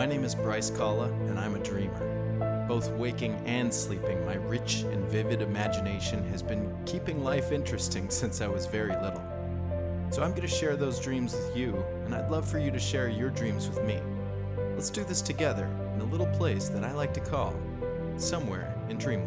My name is Bryce Kalla, and I'm a dreamer. Both waking and sleeping, my rich and vivid imagination has been keeping life interesting since I was very little. So I'm going to share those dreams with you, and I'd love for you to share your dreams with me. Let's do this together in a little place that I like to call Somewhere in Dream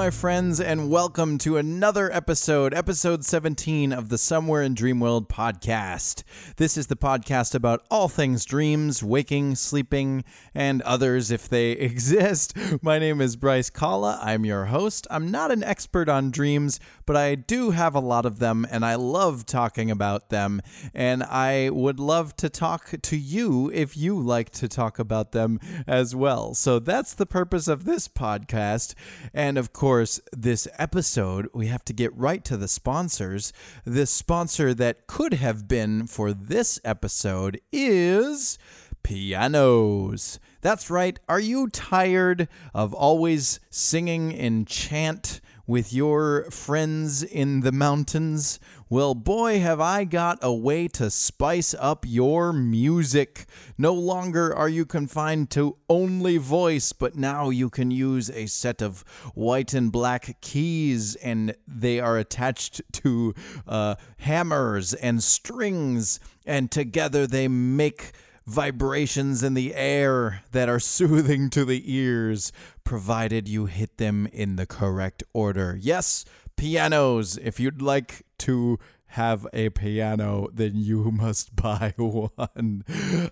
my friends, and welcome to another episode, episode 17 of the Somewhere in Dreamworld podcast. This is the podcast about all things dreams, waking, sleeping, and others if they exist. My name is Bryce Kalla. I'm your host. I'm not an expert on dreams, but I do have a lot of them, and I love talking about them. And I would love to talk to you if you like to talk about them as well. So that's the purpose of this podcast. And of course, this episode, we have to get right to the sponsors. The sponsor that could have been for this episode is pianos. That's right. Are you tired of always singing in chant with your friends in the mountains? Well, boy, have I got a way to spice up your music. No longer are you confined to only voice, but now you can use a set of white and black keys, and they are attached to uh, hammers and strings, and together they make vibrations in the air that are soothing to the ears, provided you hit them in the correct order. Yes, pianos. If you'd like to have a piano, then you must buy one.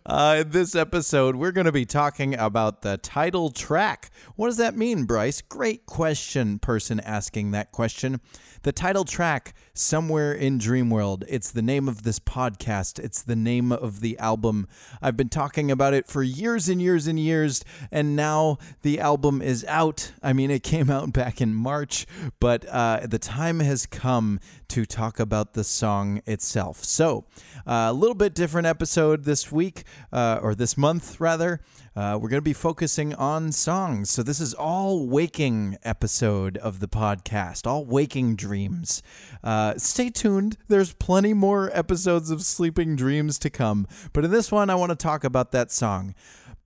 Uh, in this episode, we're going to be talking about the title track. What does that mean, Bryce? Great question, person asking that question. The title track, Somewhere in Dreamworld, it's the name of this podcast, it's the name of the album. I've been talking about it for years and years and years, and now the album is out. I mean, it came out back in March, but uh, the time has come to talk about the song itself. So, uh, a little bit different episode this week, uh, or this month rather. Uh, we're going to be focusing on songs. So this is all waking episode of the podcast, all waking dreams. Uh, stay tuned. There's plenty more episodes of sleeping dreams to come. But in this one, I want to talk about that song.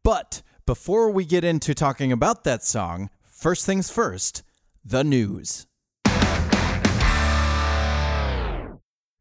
But before we get into talking about that song, first things first, the news.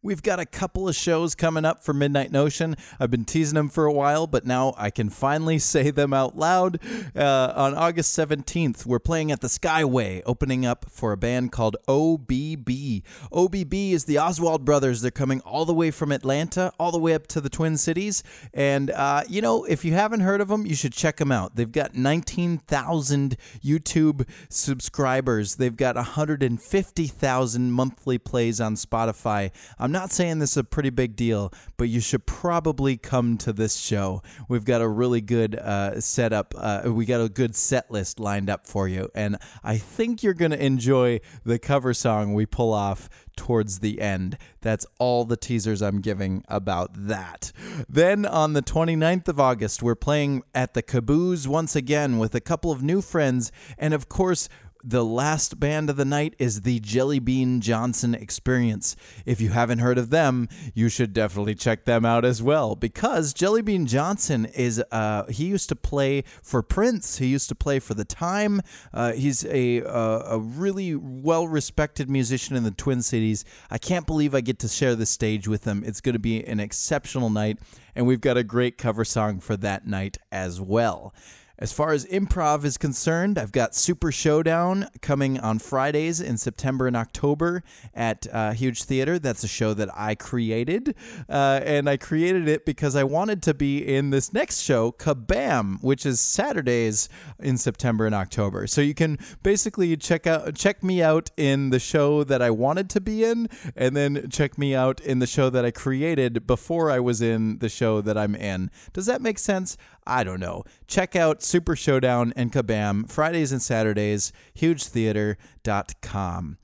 We've got a couple of shows coming up for Midnight Notion. I've been teasing them for a while, but now I can finally say them out loud. Uh, on August 17th, we're playing at the Skyway, opening up for a band called OBB. OBB is the Oswald Brothers. They're coming all the way from Atlanta, all the way up to the Twin Cities. And, uh, you know, if you haven't heard of them, you should check them out. They've got 19,000 YouTube subscribers, they've got 150,000 monthly plays on Spotify. I'm I'm not saying this is a pretty big deal, but you should probably come to this show. We've got a really good uh, setup. Uh, we got a good set list lined up for you, and I think you're going to enjoy the cover song we pull off towards the end. That's all the teasers I'm giving about that. Then on the 29th of August, we're playing at the Caboose once again with a couple of new friends, and of course, the last band of the night is the Jelly Bean Johnson Experience. If you haven't heard of them, you should definitely check them out as well because Jelly Bean Johnson is uh, he used to play for Prince. He used to play for The Time. Uh, he's a uh, a really well respected musician in the Twin Cities. I can't believe I get to share the stage with him. It's going to be an exceptional night, and we've got a great cover song for that night as well. As far as improv is concerned, I've got Super Showdown coming on Fridays in September and October at uh, Huge Theater. That's a show that I created. Uh, and I created it because I wanted to be in this next show, Kabam, which is Saturdays in September and October. So you can basically check out check me out in the show that I wanted to be in, and then check me out in the show that I created before I was in the show that I'm in. Does that make sense? I don't know. Check out Super Showdown and Kabam Fridays and Saturdays, hugetheater.com.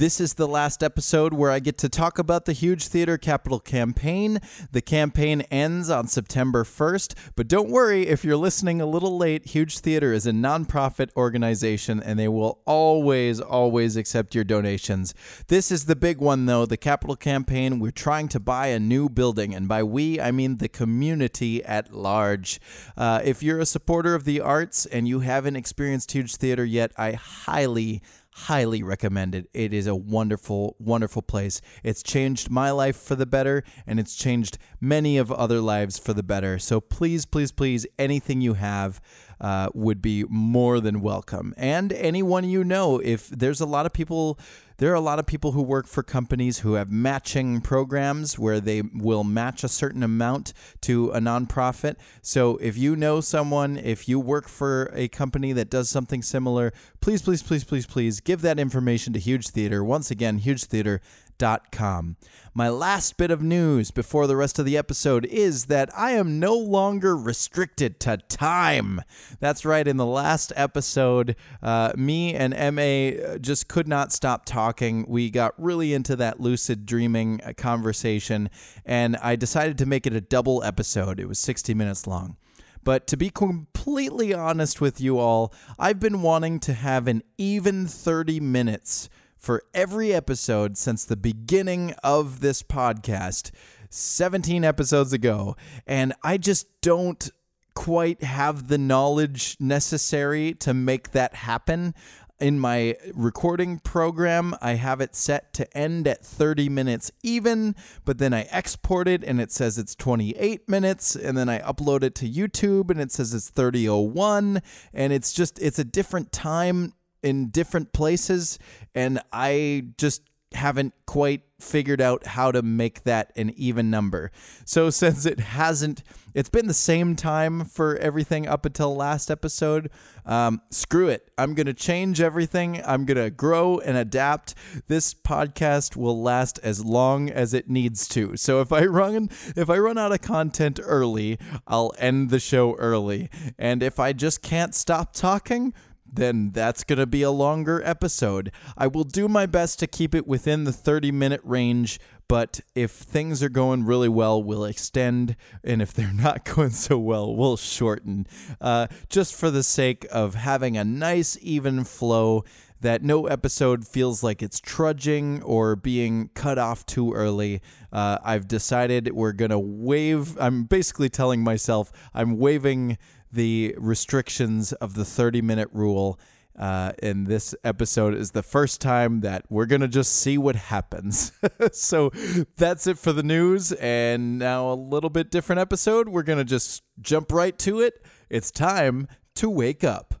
This is the last episode where I get to talk about the Huge Theater Capital campaign. The campaign ends on September 1st, but don't worry if you're listening a little late. Huge Theater is a nonprofit organization and they will always, always accept your donations. This is the big one, though the Capital campaign. We're trying to buy a new building, and by we, I mean the community at large. Uh, if you're a supporter of the arts and you haven't experienced Huge Theater yet, I highly, highly recommend it. It is a wonderful, wonderful place. It's changed my life for the better, and it's changed many of other lives for the better. So please, please, please, anything you have uh, would be more than welcome. And anyone you know, if there's a lot of people there are a lot of people who work for companies who have matching programs where they will match a certain amount to a nonprofit. So if you know someone, if you work for a company that does something similar, please, please, please, please, please give that information to Huge Theater. Once again, Huge Theater Com. My last bit of news before the rest of the episode is that I am no longer restricted to time. That's right, in the last episode, uh, me and MA just could not stop talking. We got really into that lucid dreaming uh, conversation, and I decided to make it a double episode. It was 60 minutes long. But to be completely honest with you all, I've been wanting to have an even 30 minutes for every episode since the beginning of this podcast, 17 episodes ago. And I just don't quite have the knowledge necessary to make that happen. In my recording program, I have it set to end at 30 minutes even, but then I export it and it says it's 28 minutes, and then I upload it to YouTube and it says it's 3001, and it's just, it's a different time in different places, and I just haven't quite figured out how to make that an even number. So since it hasn't, it's been the same time for everything up until last episode. Um, screw it. I'm gonna change everything. I'm gonna grow and adapt. This podcast will last as long as it needs to. So if I run if I run out of content early, I'll end the show early. And if I just can't stop talking then that's going to be a longer episode. I will do my best to keep it within the 30 minute range, but if things are going really well, we'll extend, and if they're not going so well, we'll shorten. Uh, just for the sake of having a nice, even flow that no episode feels like it's trudging or being cut off too early. Uh, I've decided we're going to wave. I'm basically telling myself I'm waiving the restrictions of the 30 minute rule. Uh, and this episode is the first time that we're going to just see what happens. so that's it for the news. And now a little bit different episode. We're going to just jump right to it. It's time to wake up.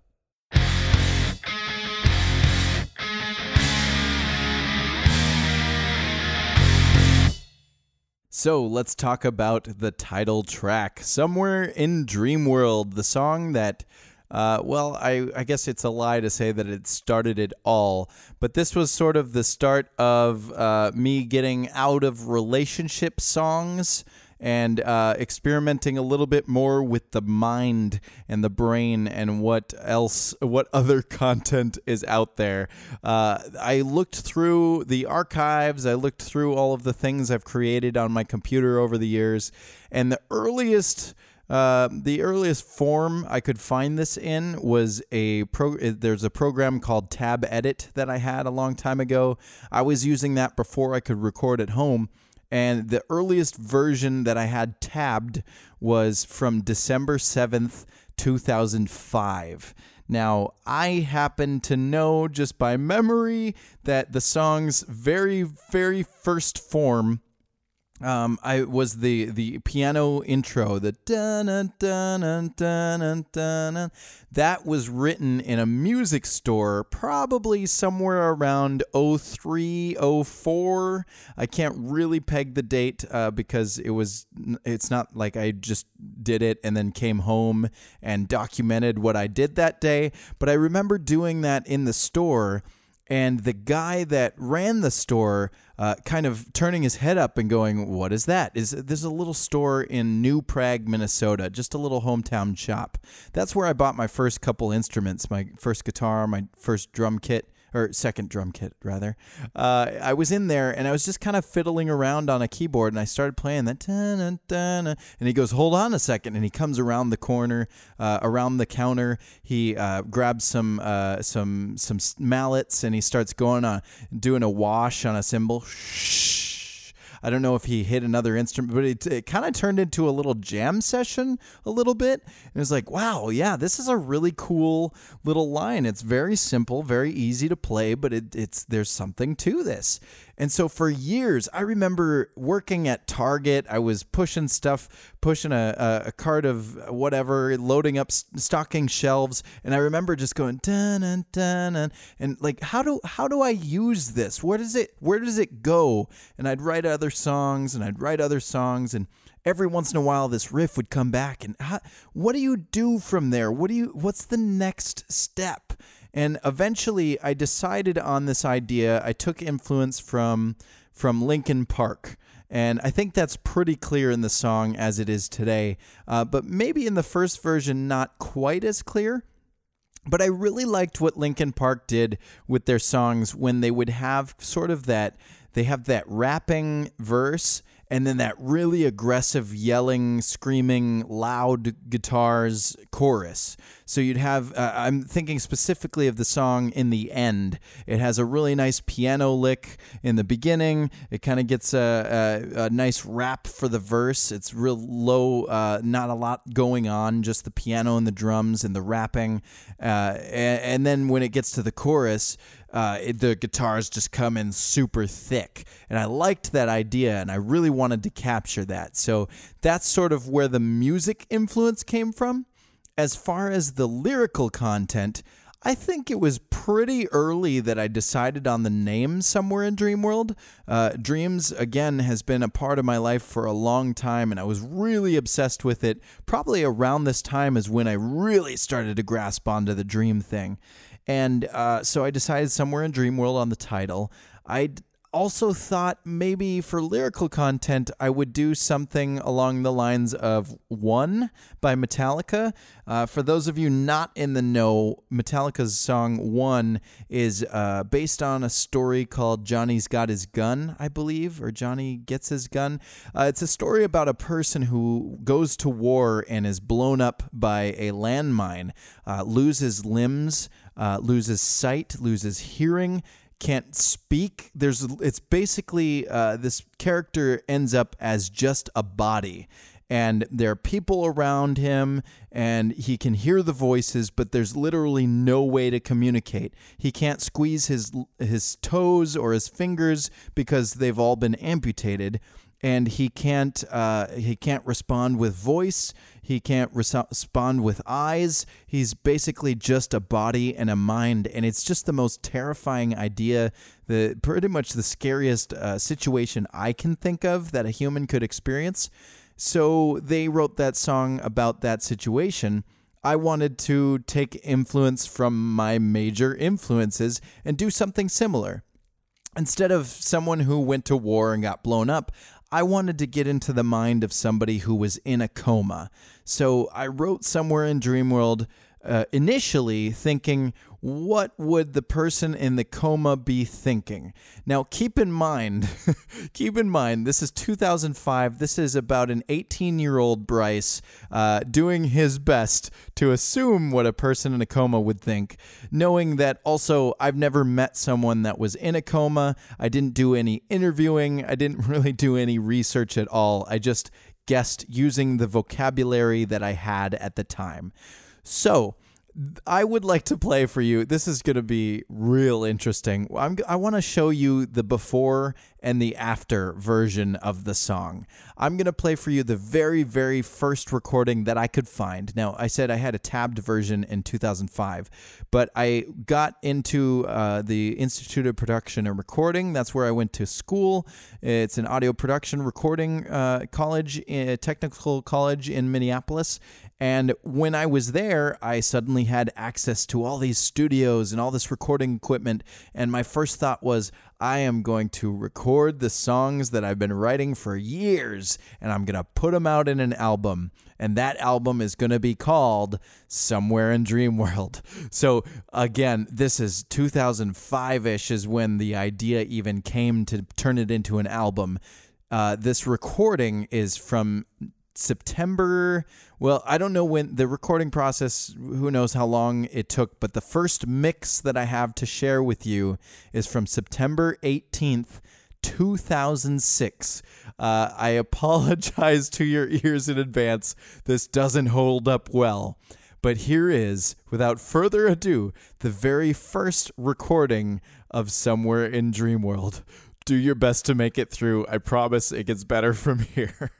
So let's talk about the title track, Somewhere in Dream World, the song that. Uh, well, I, I guess it's a lie to say that it started it all, but this was sort of the start of uh, me getting out of relationship songs and uh, experimenting a little bit more with the mind and the brain and what else, what other content is out there. Uh, I looked through the archives, I looked through all of the things I've created on my computer over the years, and the earliest. Uh, the earliest form I could find this in was a pro. There's a program called Tab Edit that I had a long time ago. I was using that before I could record at home, and the earliest version that I had tabbed was from December 7th, 2005. Now, I happen to know just by memory that the song's very, very first form um, I was the the piano intro, the dun dun dun dun dun. That was written in a music store, probably somewhere around 03, 04. I can't really peg the date uh, because it was. It's not like I just did it and then came home and documented what I did that day. But I remember doing that in the store, and the guy that ran the store uh, kind of turning his head up and going, "What is that?" Is there's a little store in New Prague, Minnesota, just a little hometown shop. That's where I bought my first couple instruments, my first guitar, my first drum kit or second drum kit rather. Uh, I was in there and I was just kind of fiddling around on a keyboard and I started playing that and he goes, "Hold on a second. and he comes around the corner, uh, around the counter. He uh, grabs some uh, some some mallets and he starts going on doing a wash on a cymbal. Shh I don't know if he hit another instrument, but it, it kind of turned into a little jam session a little bit. And it was like, wow, yeah, this is a really cool little line. It's very simple, very easy to play, but it, it's there's something to this. And so for years, I remember working at Target. I was pushing stuff, pushing a, a, cart of whatever, loading up, stocking shelves, and I remember just going dun dun, dun and like, how do how do I use this? Where does it where does it go? And I'd write other songs, and I'd write other songs, and every once in a while this riff would come back and how, what do you do from there what do you what's the next step and eventually, I decided on this idea. I took influence from from Linkin Park. And I think that's pretty clear in the song as it is today. Uh, but maybe in the first version, not quite as clear. But I really liked what Linkin Park did with their songs when they would have sort of that, they have that rapping verse and then that really aggressive yelling, screaming, loud guitars chorus. So you'd have, uh, I'm thinking specifically of the song In the End. It has a really nice piano lick in the beginning. It kind of gets a, a, a, nice rap for the verse. It's real low, uh, not a lot going on, just the piano and the drums and the rapping. Uh, and, and then when it gets to the chorus, uh, it, the guitars just come in super thick. And I liked that idea and I really wanted to capture that. So that's sort of where the music influence came from. As far as the lyrical content, I think it was pretty early that I decided on the name Somewhere in Dreamworld. Uh, Dreams, again, has been a part of my life for a long time, and I was really obsessed with it. Probably around this time is when I really started to grasp onto the dream thing. And uh, so I decided somewhere in Dreamworld on the title. I also thought maybe for lyrical content, I would do something along the lines of One by Metallica. Uh, for those of you not in the know, Metallica's song One is uh, based on a story called Johnny's Got His Gun, I believe, or Johnny Gets His Gun. Uh, it's a story about a person who goes to war and is blown up by a landmine, uh, loses limbs. Uh, loses sight, loses hearing, can't speak. There's it's basically uh, this character ends up as just a body. And there are people around him, and he can hear the voices, but there's literally no way to communicate. He can't squeeze his his toes or his fingers because they've all been amputated and he can't uh, he can't respond with voice. He can't res- respond with eyes. He's basically just a body and a mind, and it's just the most terrifying idea. The pretty much the scariest uh, situation I can think of that a human could experience. So they wrote that song about that situation. I wanted to take influence from my major influences and do something similar. Instead of someone who went to war and got blown up, I wanted to get into the mind of somebody who was in a coma. So I wrote somewhere in Dreamworld uh, initially thinking, what would the person in the coma be thinking? Now, keep in mind, keep in mind, this is 2005. This is about an 18 year old Bryce uh, doing his best to assume what a person in a coma would think, knowing that also I've never met someone that was in a coma. I didn't do any interviewing, I didn't really do any research at all. I just guessed using the vocabulary that I had at the time. So, I would like to play for you. This is going to be real interesting. I'm, I want to show you the before and the after version of the song. I'm going to play for you the very, very first recording that I could find. Now, I said I had a tabbed version in 2005, but I got into uh, the Institute of Production and Recording. That's where I went to school. It's an audio production recording uh, college, uh, technical college in Minneapolis. And when I was there, I suddenly had access to all these studios and all this recording equipment. And my first thought was, I am going to record the songs that I've been writing for years and I'm going to put them out in an album. And that album is going to be called Somewhere in Dream World. So, again, this is 2005 ish, is when the idea even came to turn it into an album. Uh, this recording is from September. Well, I don't know when the recording process, who knows how long it took, but the first mix that I have to share with you is from September 18th. 2006. Uh, I apologize to your ears in advance. This doesn't hold up well. But here is, without further ado, the very first recording of Somewhere in Dreamworld. Do your best to make it through. I promise it gets better from here.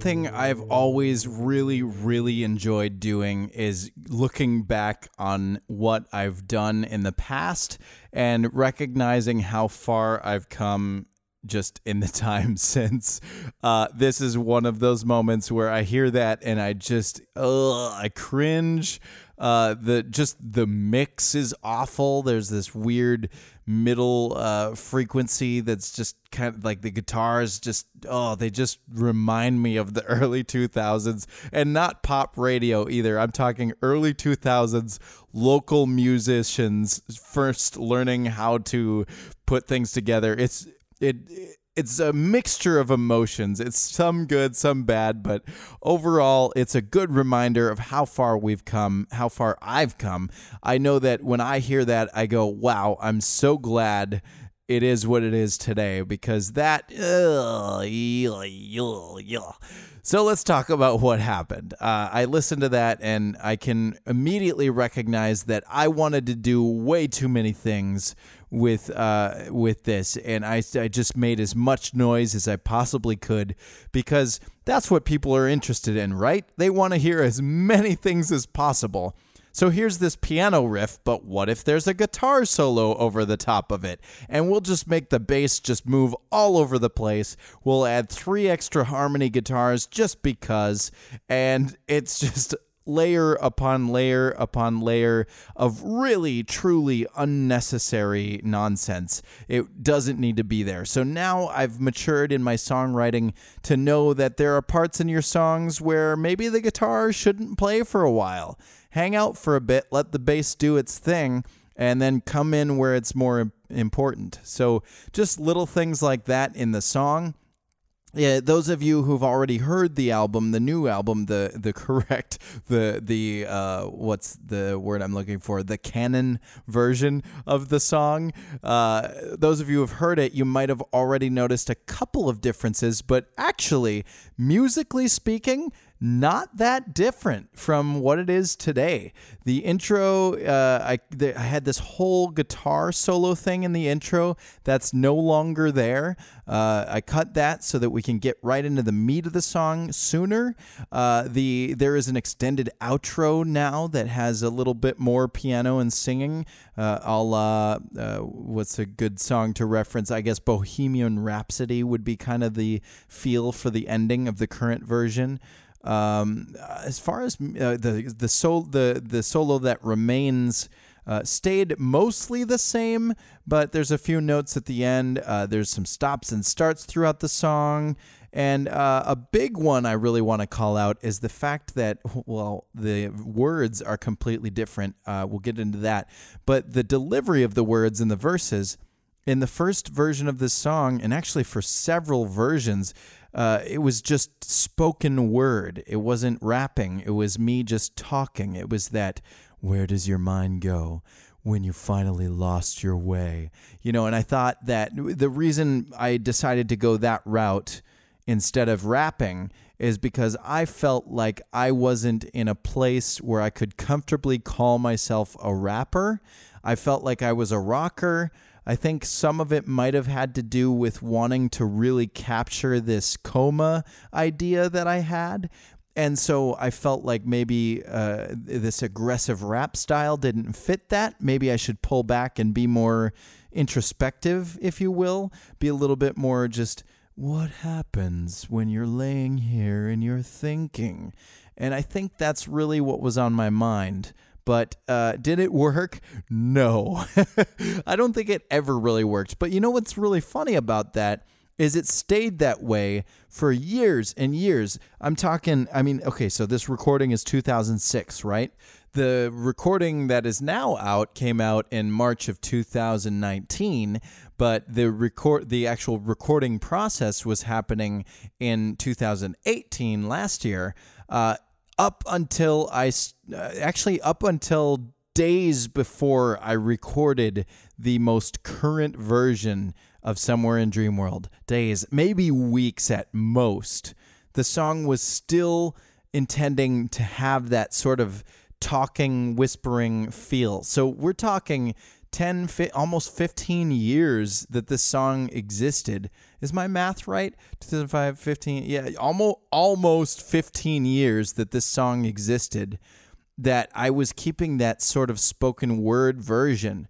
Thing I've always really, really enjoyed doing is looking back on what I've done in the past and recognizing how far I've come just in the time since. Uh, this is one of those moments where I hear that and I just, ugh, I cringe. Uh, the just the mix is awful. There's this weird middle uh, frequency that's just kind of like the guitars just oh they just remind me of the early 2000s and not pop radio either. I'm talking early 2000s local musicians first learning how to put things together. It's it it's a mixture of emotions. It's some good, some bad, but overall, it's a good reminder of how far we've come, how far I've come. I know that when I hear that, I go, wow, I'm so glad it is what it is today because that. So let's talk about what happened. Uh, I listened to that and I can immediately recognize that I wanted to do way too many things with uh, with this, and I, I just made as much noise as I possibly could because that's what people are interested in, right? They want to hear as many things as possible. So here's this piano riff, but what if there's a guitar solo over the top of it? And we'll just make the bass just move all over the place. We'll add three extra harmony guitars just because, and it's just layer upon layer upon layer of really, truly unnecessary nonsense. It doesn't need to be there. So now I've matured in my songwriting to know that there are parts in your songs where maybe the guitar shouldn't play for a while. Hang out for a bit, let the bass do its thing, and then come in where it's more important. So just little things like that in the song yeah, those of you who've already heard the album, the new album, the the correct, the the uh, what's the word I'm looking for? The canon version of the song. Uh, those of you who've heard it, you might have already noticed a couple of differences, but actually, musically speaking, not that different from what it is today. The intro, uh, I, the, I had this whole guitar solo thing in the intro that's no longer there. Uh, I cut that so that we can get right into the meat of the song sooner. Uh, the there is an extended outro now that has a little bit more piano and singing. Uh, I'll uh, uh, what's a good song to reference? I guess Bohemian Rhapsody would be kind of the feel for the ending of the current version. Um, as far as uh, the the sol- the the solo that remains uh, stayed mostly the same, but there's a few notes at the end. Uh, there's some stops and starts throughout the song. And uh, a big one I really want to call out is the fact that, well, the words are completely different. Uh, we'll get into that. But the delivery of the words in the verses, in the first version of this song, and actually for several versions, uh, it was just spoken word. It wasn't rapping. It was me just talking. It was that, where does your mind go? when you finally lost your way. You know, and I thought that the reason I decided to go that route instead of rapping is because I felt like I wasn't in a place where I could comfortably call myself a rapper. I felt like I was a rocker. I think some of it might have had to do with wanting to really capture this coma idea that I had. And so I felt like maybe uh, this aggressive rap style didn't fit that. Maybe I should pull back and be more introspective, if you will, be a little bit more just what happens when you're laying here and you're thinking. And I think that's really what was on my mind. But uh, did it work? No. I don't think it ever really worked. But you know what's really funny about that? is it stayed that way for years and years. I'm talking, I mean, okay, so this recording is 2006, right? The recording that is now out came out in March of 2019, but the record the actual recording process was happening in 2018 last year. Uh, up until I uh, actually up until days before I recorded the most current version of Somewhere in Dreamworld. Days, maybe weeks at most. The song was still intending to have that sort of talking, whispering feel. So we're talking 10, almost 15 years that this song existed Is my math right? 2005, 15, yeah, almost almost 15 years that this song existed that I was keeping that sort of spoken word version.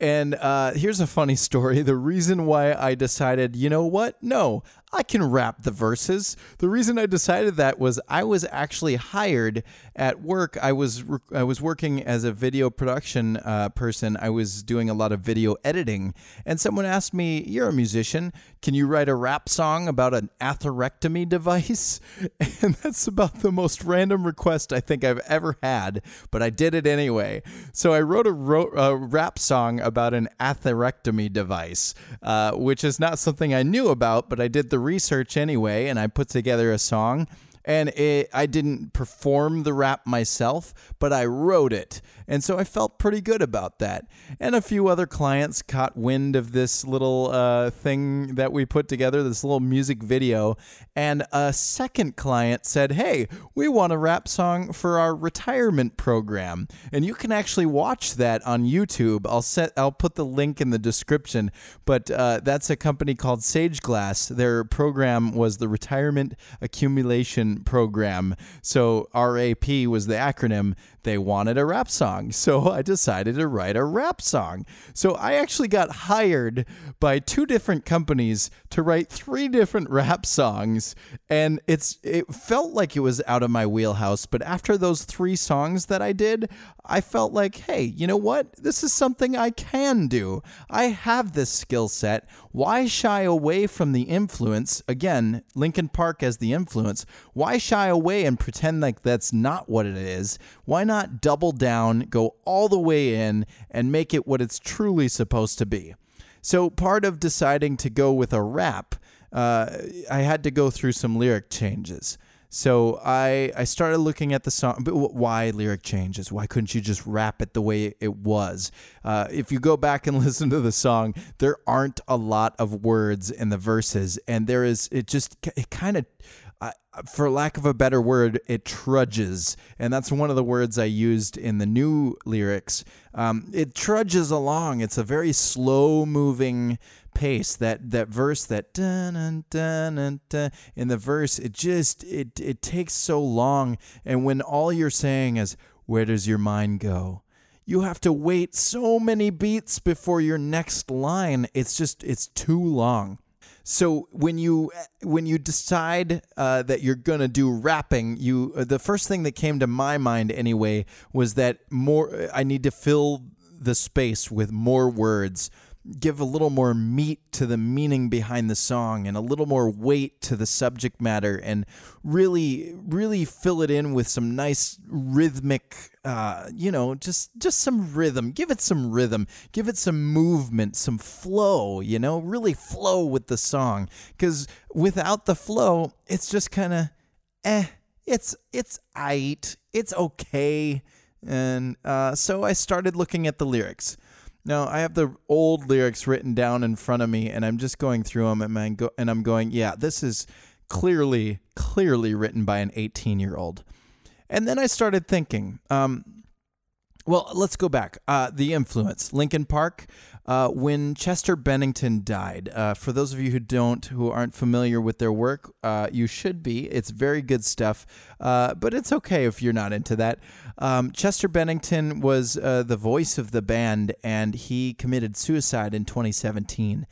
And uh, here's a funny story. The reason why I decided, you know what? No, I can rap the verses. The reason I decided that was I was actually hired at work. I was I was working as a video production uh, person. I was doing a lot of video editing, and someone asked me, "You're a musician. Can you write a rap song about an atherectomy device?" And that's about the most random request I think I've ever had, but I did it anyway. So I wrote a, ro- a rap song about an atherectomy device, uh, which is not something I knew about, but I did the research anyway, and I put together a song and it, I didn't perform the rap myself, but I wrote it. And so I felt pretty good about that. And a few other clients caught wind of this little uh, thing that we put together, this little music video. And a second client said, Hey, we want a rap song for our retirement program. And you can actually watch that on YouTube. I'll set I'll put the link in the description. But uh, that's a company called Sage Glass. Their program was the Retirement Accumulation program. So RAP was the acronym. They wanted a rap song. So I decided to write a rap song. So I actually got hired by two different companies to write three different rap songs. And it's it felt like it was out of my wheelhouse. But after those three songs that I did, I felt like, hey, you know what? This is something I can do. I have this skill set. Why shy away from the influence? Again, Linkin Park as the influence. Why shy away and pretend like that's not what it is? Why not double down, go all the way in, and make it what it's truly supposed to be? So, part of deciding to go with a rap, uh, I had to go through some lyric changes. So I I started looking at the song, but why lyric changes? Why couldn't you just rap it the way it was? Uh, if you go back and listen to the song, there aren't a lot of words in the verses, and there is it just it kind of for lack of a better word, it trudges. And that's one of the words I used in the new lyrics. Um, it trudges along. It's a very slow moving pace. That that verse, that dun, dun, dun, dun, in the verse, it just it it takes so long. And when all you're saying is, "Where does your mind go?" You have to wait so many beats before your next line. It's just it's too long. So when you when you decide uh, that you're gonna do rapping, you uh, the first thing that came to my mind anyway was that more I need to fill the space with more words give a little more meat to the meaning behind the song and a little more weight to the subject matter and really really fill it in with some nice rhythmic uh, you know just just some rhythm. Give it some rhythm. Give it some movement some flow you know really flow with the song. Because without the flow it's just kind of eh it's it's aight it's okay. And uh, so i started looking at the lyrics no, I have the old lyrics written down in front of me, and I'm just going through them, and I'm, go- and I'm going, yeah, this is clearly, clearly written by an 18 year old. And then I started thinking, um, well, let's go back. Uh, the influence, Linkin Park. Uh, when Chester Bennington died, uh, for those of you who don't, who aren't familiar with their work, uh, you should be. It's very good stuff, uh, but it's okay if you're not into that. Um, Chester Bennington was uh, the voice of the band, and he committed suicide in 2017.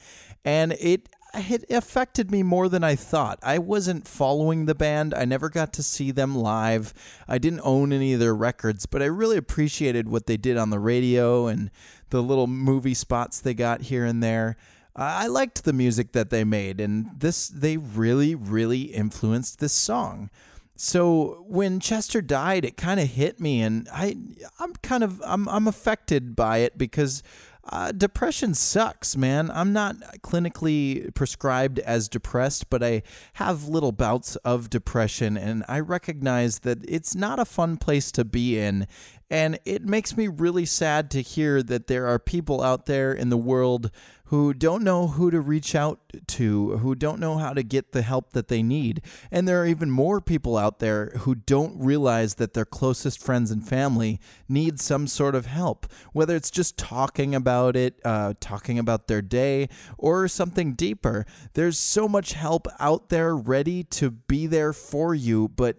And it it affected me more than I thought. I wasn't following the band. I never got to see them live. I didn't own any of their records, but I really appreciated what they did on the radio and the little movie spots they got here and there. I liked the music that they made, and this they really, really influenced this song. So when Chester died, it kind of hit me, and I, I'm kind of, I'm, I'm affected by it because uh, depression sucks, man. I'm not clinically prescribed as depressed, but I have little bouts of depression, and I recognize that it's not a fun place to be in. And it makes me really sad to hear that there are people out there in the world who don't know who to reach out to, who don't know how to get the help that they need. And there are even more people out there who don't realize that their closest friends and family need some sort of help, whether it's just talking about it, uh, talking about their day, or something deeper. There's so much help out there ready to be there for you, but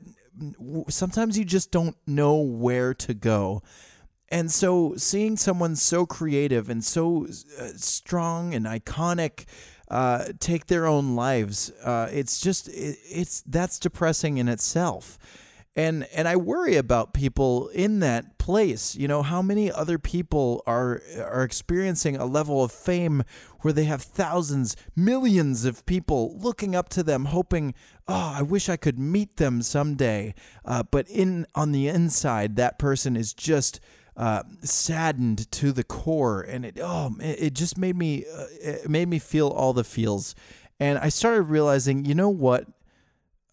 sometimes you just don't know where to go. And so seeing someone so creative and so uh, strong and iconic uh, take their own lives, uh, it's just it, it's that's depressing in itself. And and I worry about people in that place. You know, how many other people are are experiencing a level of fame where they have thousands, millions of people looking up to them, hoping, "Oh, I wish I could meet them someday." Uh, but in on the inside, that person is just uh, saddened to the core, and it oh it just made me uh, it made me feel all the feels, and I started realizing, you know what,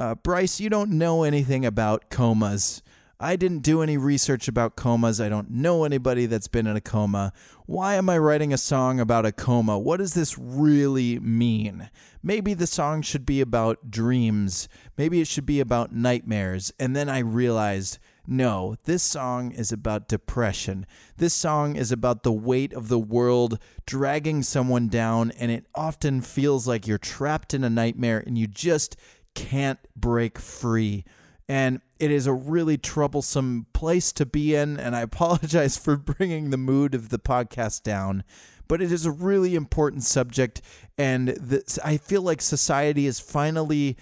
uh, Bryce, you don't know anything about comas. I didn't do any research about comas. I don't know anybody that's been in a coma. Why am I writing a song about a coma? What does this really mean? Maybe the song should be about dreams. Maybe it should be about nightmares. And then I realized no, this song is about depression. This song is about the weight of the world dragging someone down, and it often feels like you're trapped in a nightmare and you just can't break free. And it is a really troublesome place to be in, and I apologize for bringing the mood of the podcast down but it is a really important subject and this, i feel like society is finally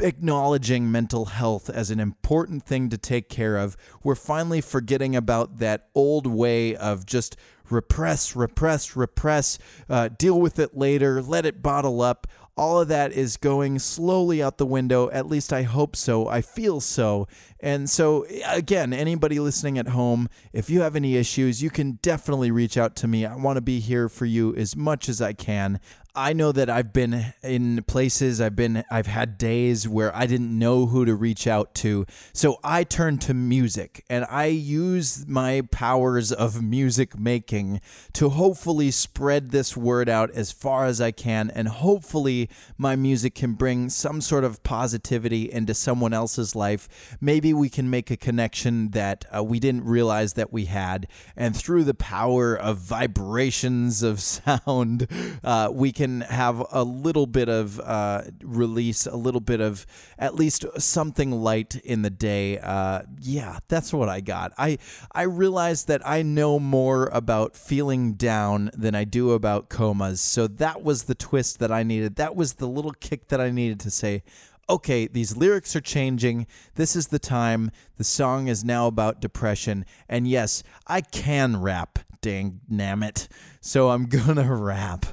acknowledging mental health as an important thing to take care of. We're finally forgetting about that old way of just repress, repress, repress, uh, deal with it later, let it bottle up all of that is going slowly out the window. At least I hope so. I feel so. And so, again, anybody listening at home, if you have any issues, you can definitely reach out to me. I want to be here for you as much as I can. I know that I've been in places I've been I've had days where I didn't know who to reach out to. So I turned to music and I use my powers of music making to hopefully spread this word out as far as I can and hopefully my music can bring some sort of positivity into someone else's life. Maybe we can make a connection that uh, we didn't realize that we had and through the power of vibrations of sound uh, we can have a little bit of uh, release, a little bit of at least something light in the day. Uh, yeah, that's what I got. I I realized that I know more about feeling down than I do about comas. So that was the twist that I needed. That was the little kick that I needed to say okay, these lyrics are changing. This is the time. The song is now about depression. And yes, I can rap dang damn it. So I'm gonna rap.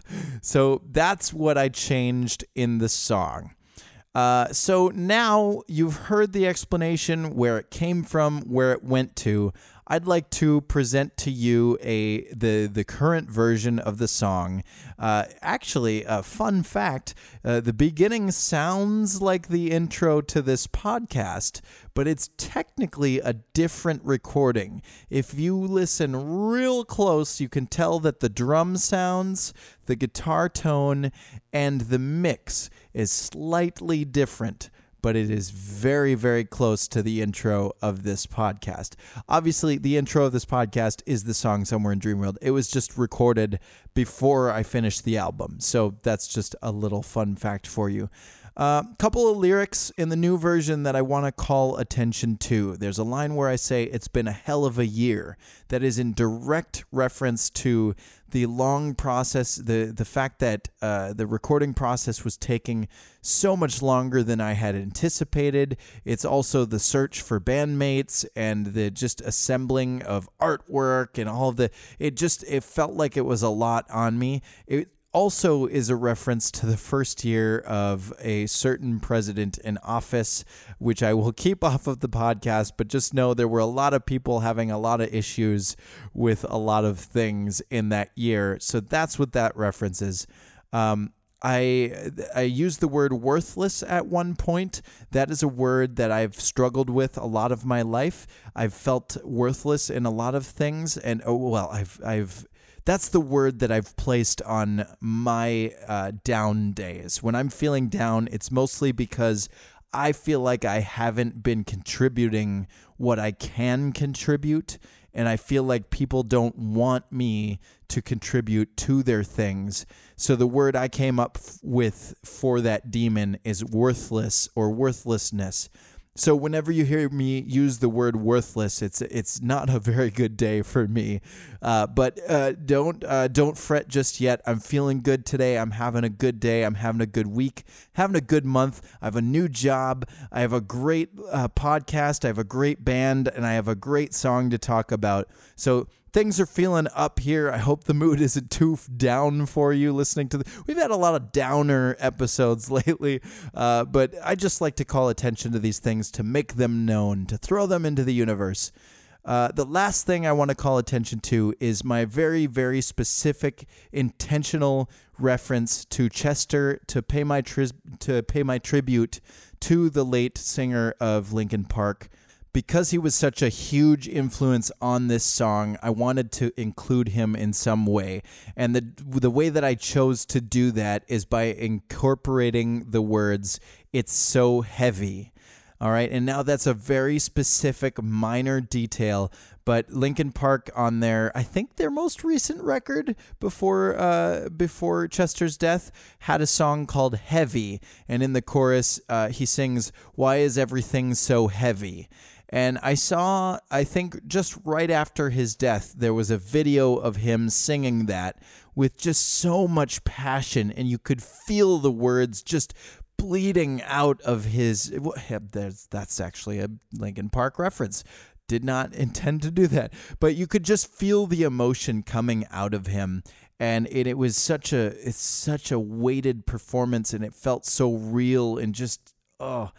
So that's what I changed in the song. Uh, so now you've heard the explanation where it came from, where it went to. I'd like to present to you a the the current version of the song. Uh, actually, a fun fact: uh, the beginning sounds like the intro to this podcast, but it's technically a different recording. If you listen real close, you can tell that the drum sounds, the guitar tone, and the mix is slightly different but it is very, very close to the intro of this podcast. Obviously, the intro of this podcast is the song Somewhere in Dreamworld. It was just recorded before I finished the album. So that's just a little fun fact for you. A uh, couple of lyrics in the new version that I want to call attention to. There's a line where I say, It's been a hell of a year. That is in direct reference to the long process, the, the fact that uh, the recording process was taking so much longer than I had anticipated. It's also the search for bandmates and the just assembling of artwork and all of the, it just, it felt like it was a lot on me. It, also is a reference to the first year of a certain president in office, which I will keep off of the podcast, but just know there were a lot of people having a lot of issues with a lot of things in that year. So that's what that reference is. Um, I I used the word worthless at one point. That is a word that I've struggled with a lot of my life. I've felt worthless in a lot of things, and oh well, I've I've that's the word that I've placed on my uh, down days. When I'm feeling down, it's mostly because I feel like I haven't been contributing what I can contribute and I feel like people don't want me to contribute to their things. So the word I came up with for that demon is worthless or worthlessness. So whenever you hear me use the word worthless, it's it's not a very good day for me. Uh, but uh, don't uh, don't fret just yet. I'm feeling good today. I'm having a good day. I'm having a good week. Having a good month. I have a new job. I have a great uh, podcast. I have a great band, and I have a great song to talk about. So things are feeling up here. I hope the mood isn't too down for you listening to the. We've had a lot of downer episodes lately, uh, but I just like to call attention to these things to make them known, to throw them into the universe. Uh, the last thing I want to call attention to is my very, very specific, intentional reference to Chester to pay my tri- to pay my tribute to the late singer of Linkin Park, because he was such a huge influence on this song, I wanted to include him in some way. And the the way that I chose to do that is by incorporating the words it's so heavy. All right, and now that's a very specific minor detail, but Linkin Park on their I think their most recent record before uh, before Chester's death had a song called Heavy, and in the chorus uh, he sings, "Why is everything so heavy?" And I saw, I think just right after his death, there was a video of him singing that with just so much passion, and you could feel the words just bleeding out of his. That's actually a Linkin Park reference. Did not intend to do that, but you could just feel the emotion coming out of him, and it, it was such a it's such a weighted performance, and it felt so real and just oh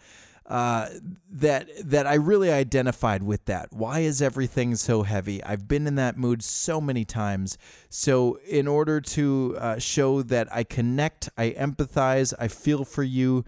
uh, that that I really identified with that. Why is everything so heavy? I've been in that mood so many times. So in order to uh, show that I connect, I empathize, I feel for you,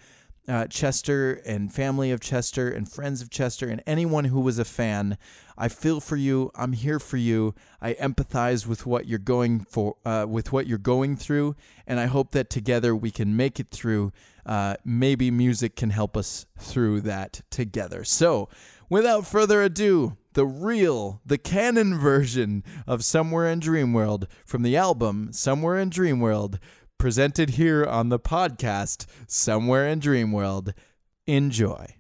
uh, Chester and family of Chester and friends of Chester and anyone who was a fan. I feel for you. I'm here for you. I empathize with what you're going for, uh, with what you're going through, and I hope that together we can make it through. Uh, maybe music can help us through that together. So, without further ado, the real, the canon version of Somewhere in Dreamworld from the album Somewhere in Dreamworld presented here on the podcast Somewhere in Dreamworld. Enjoy.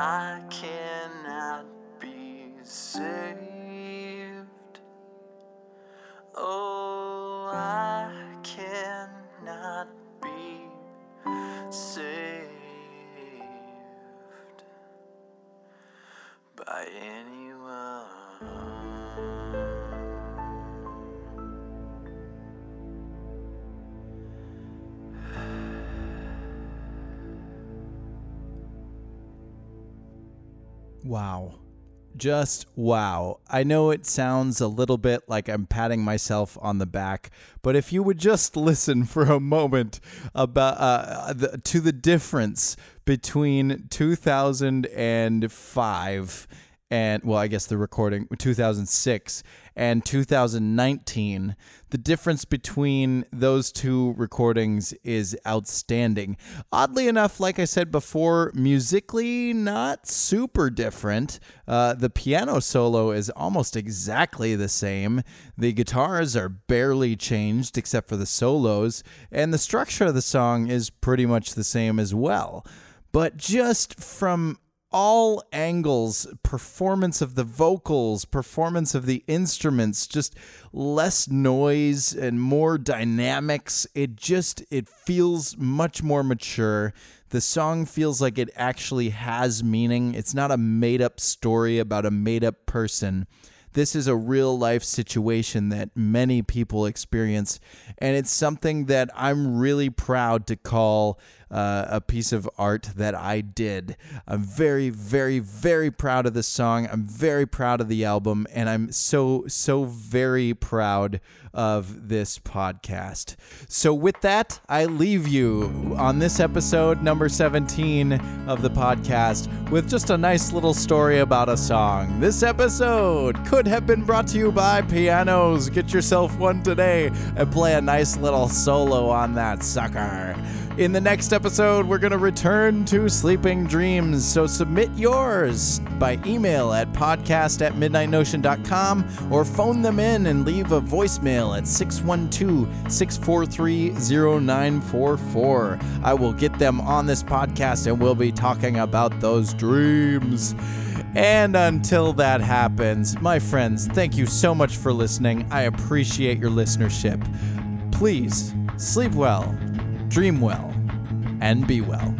I cannot be saved. Wow. Just wow. I know it sounds a little bit like I'm patting myself on the back, but if you would just listen for a moment about uh, the, to the difference between 2005 and well, I guess the recording 2006 and 2019. The difference between those two recordings is outstanding. Oddly enough, like I said before, musically not super different. Uh, the piano solo is almost exactly the same. The guitars are barely changed except for the solos, and the structure of the song is pretty much the same as well. But just from all angles performance of the vocals performance of the instruments just less noise and more dynamics. It just it feels much more mature. The song feels like it actually has meaning. It's not a made up story about a made up person. This is a real life situation that many people experience and it's something that I'm really proud to call uh, a piece of art that I did. I'm very, very, very proud of this song. I'm very proud of the album, and I'm so, so very proud of this podcast. So, with that, I leave you on this episode, number 17 of the podcast, with just a nice little story about a song. This episode could have been brought to you by Pianos. Get yourself one today and play a nice little solo on that sucker. In the next episode, we're going to return to sleeping dreams. So submit yours by email at podcast at midnightnotion.com or phone them in and leave a voicemail at 612 643 0944. I will get them on this podcast and we'll be talking about those dreams. And until that happens, my friends, thank you so much for listening. I appreciate your listenership. Please sleep well dream well, and be well.